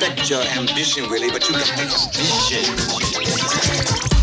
respect your ambition, Willie, but you got this vision.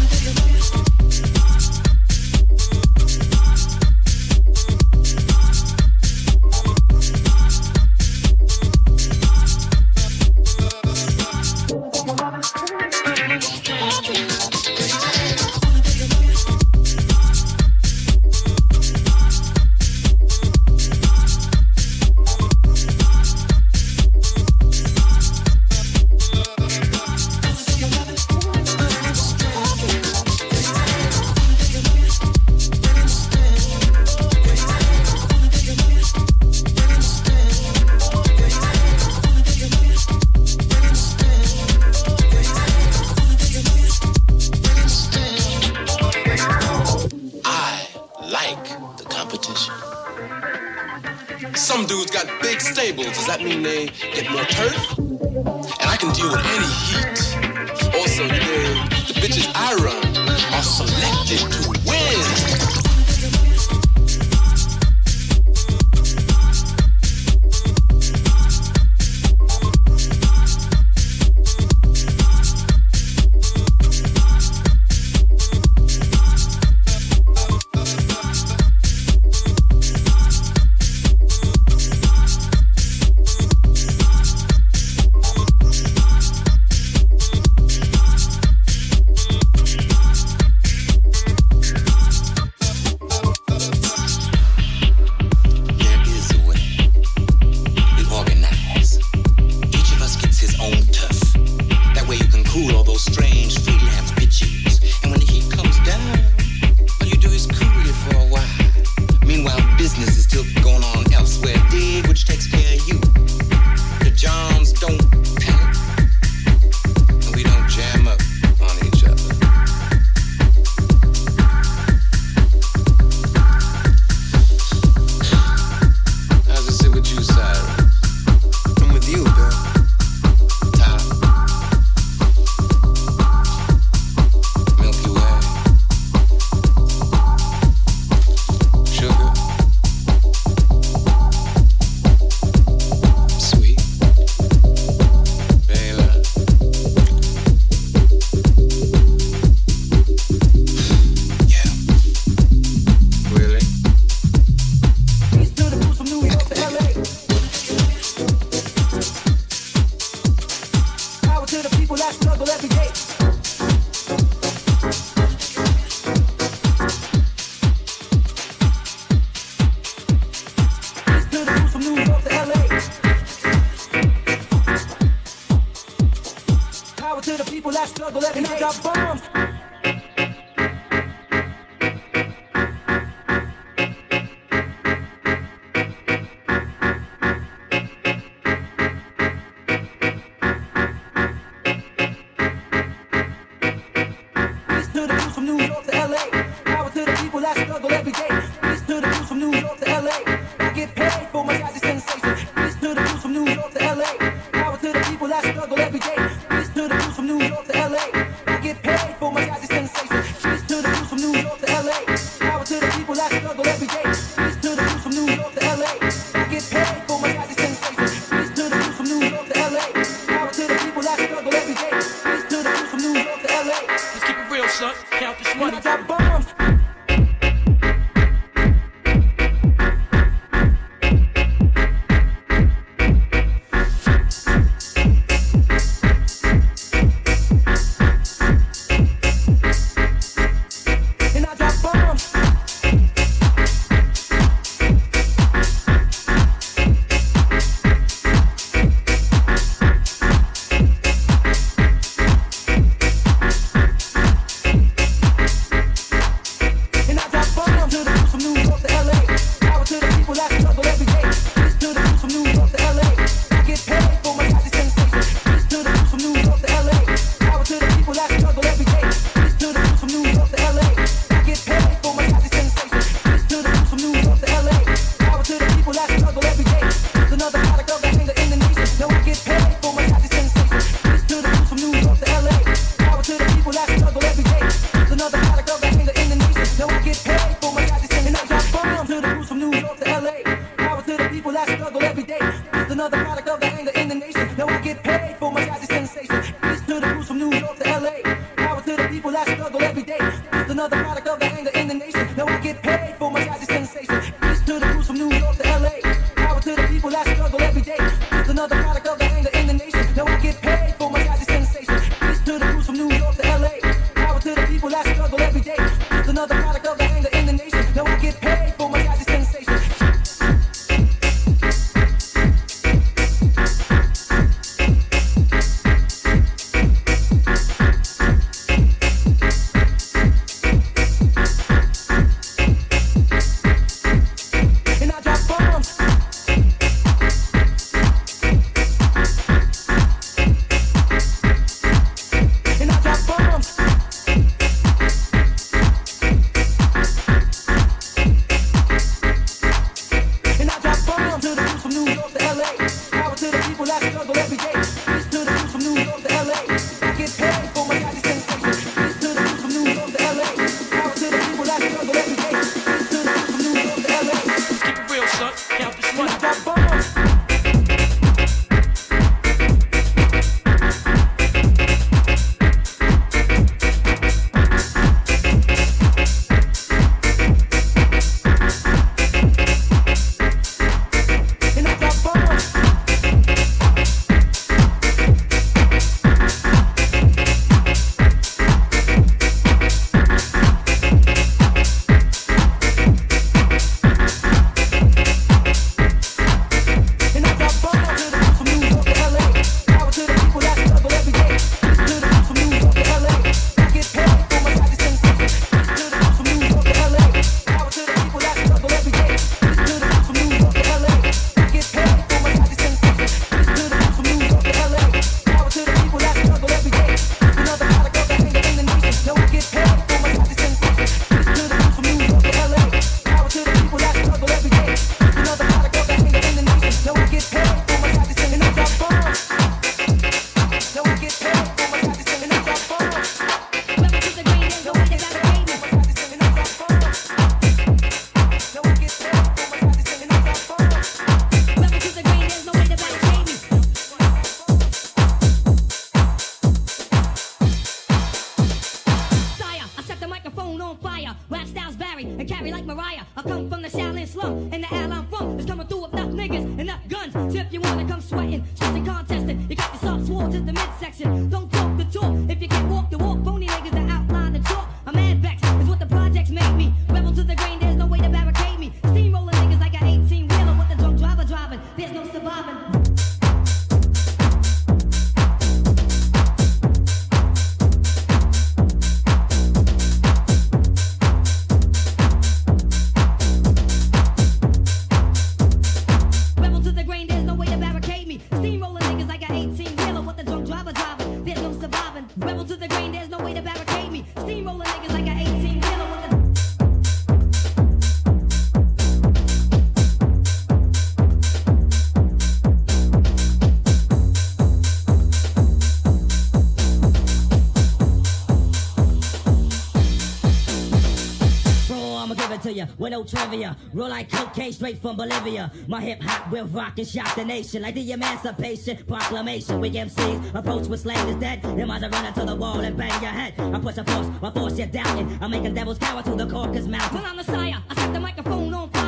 With no trivia. Roll like cocaine straight from Bolivia. My hip hop will rock and shock the nation like the Emancipation Proclamation. We MCs approach with slang is dead. Your minds are running to the wall and bang your head. I push a force, I force you're down. I'm making devils cower to the caucus mouth. Well, I'm the sire. I set the microphone on fire.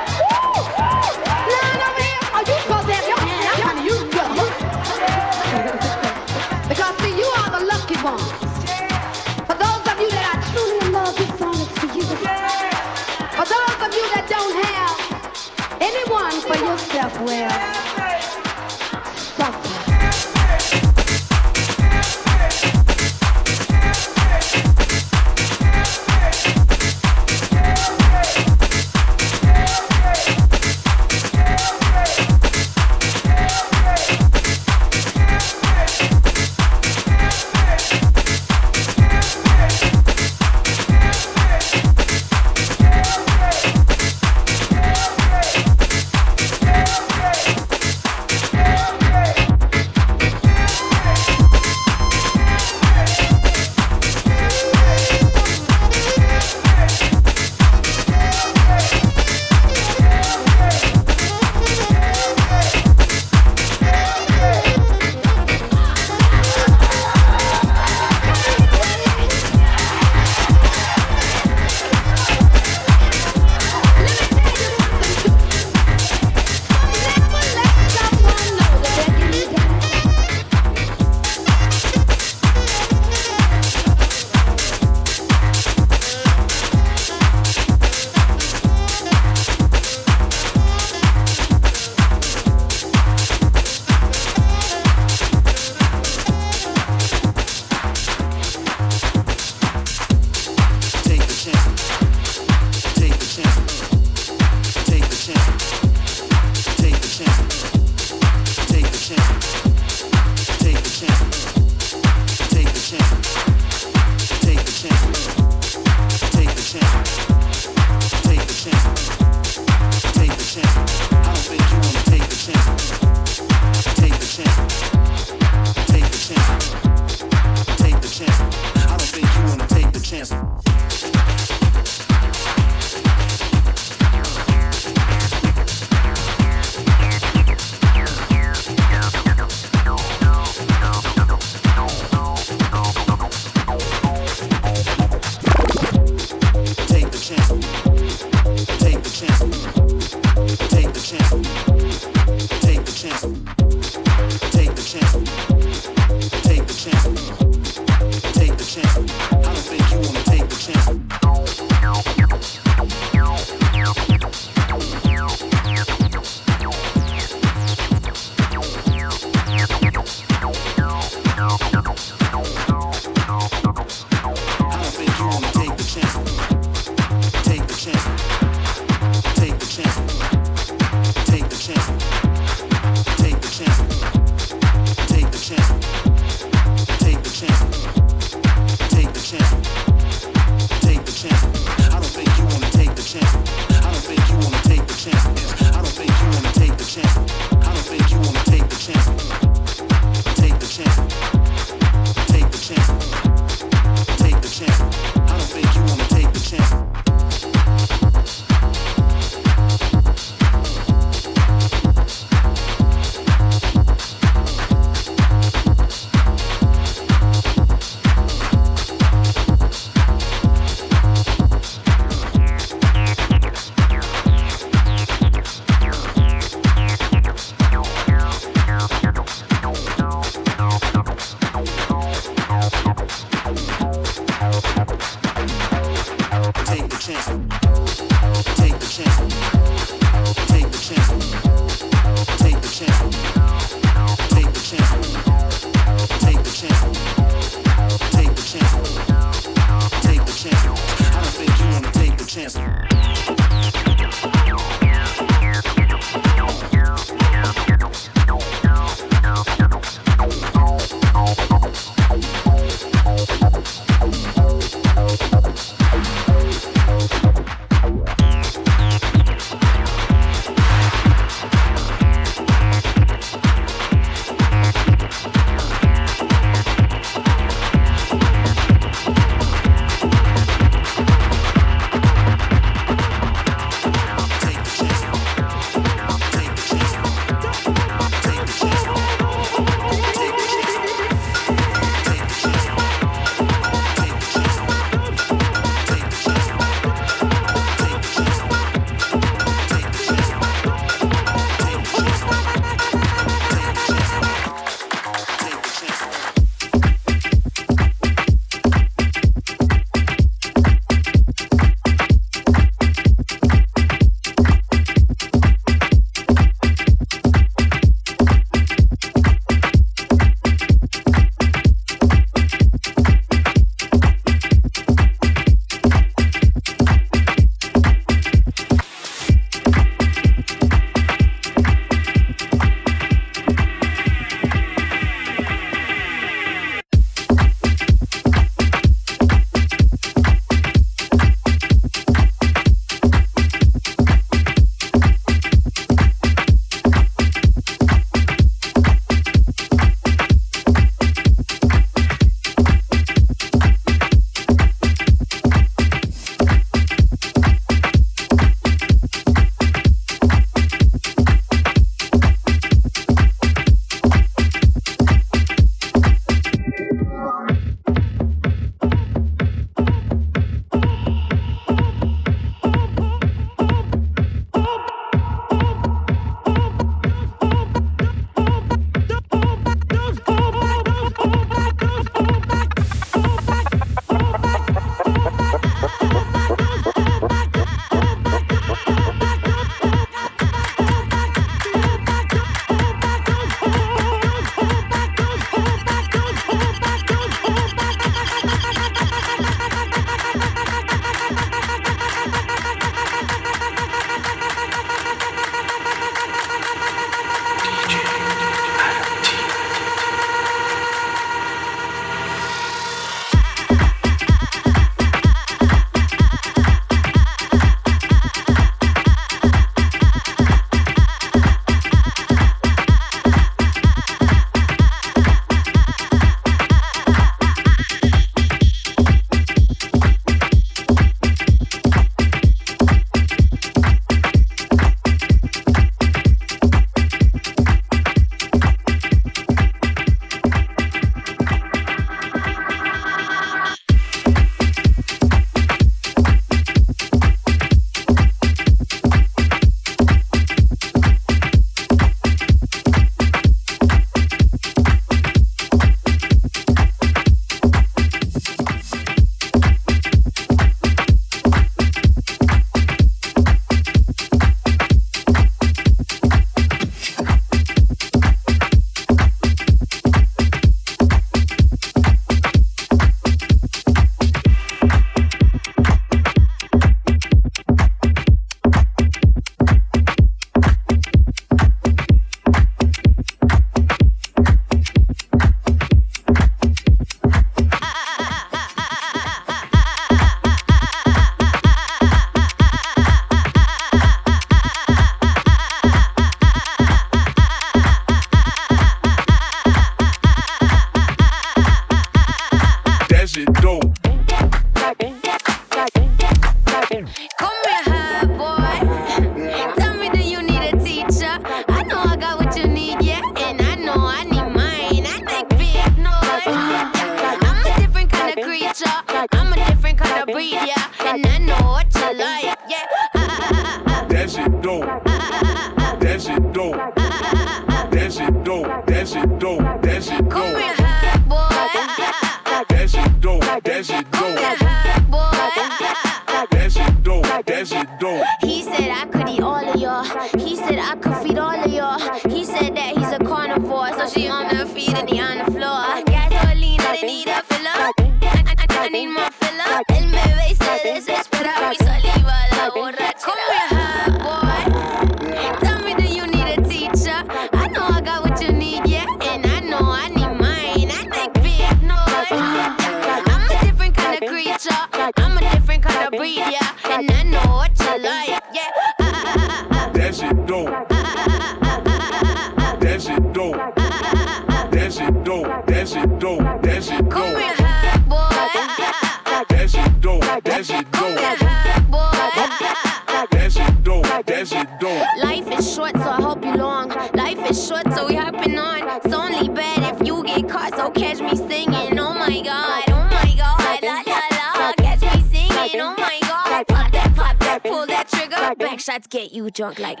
Drunk like.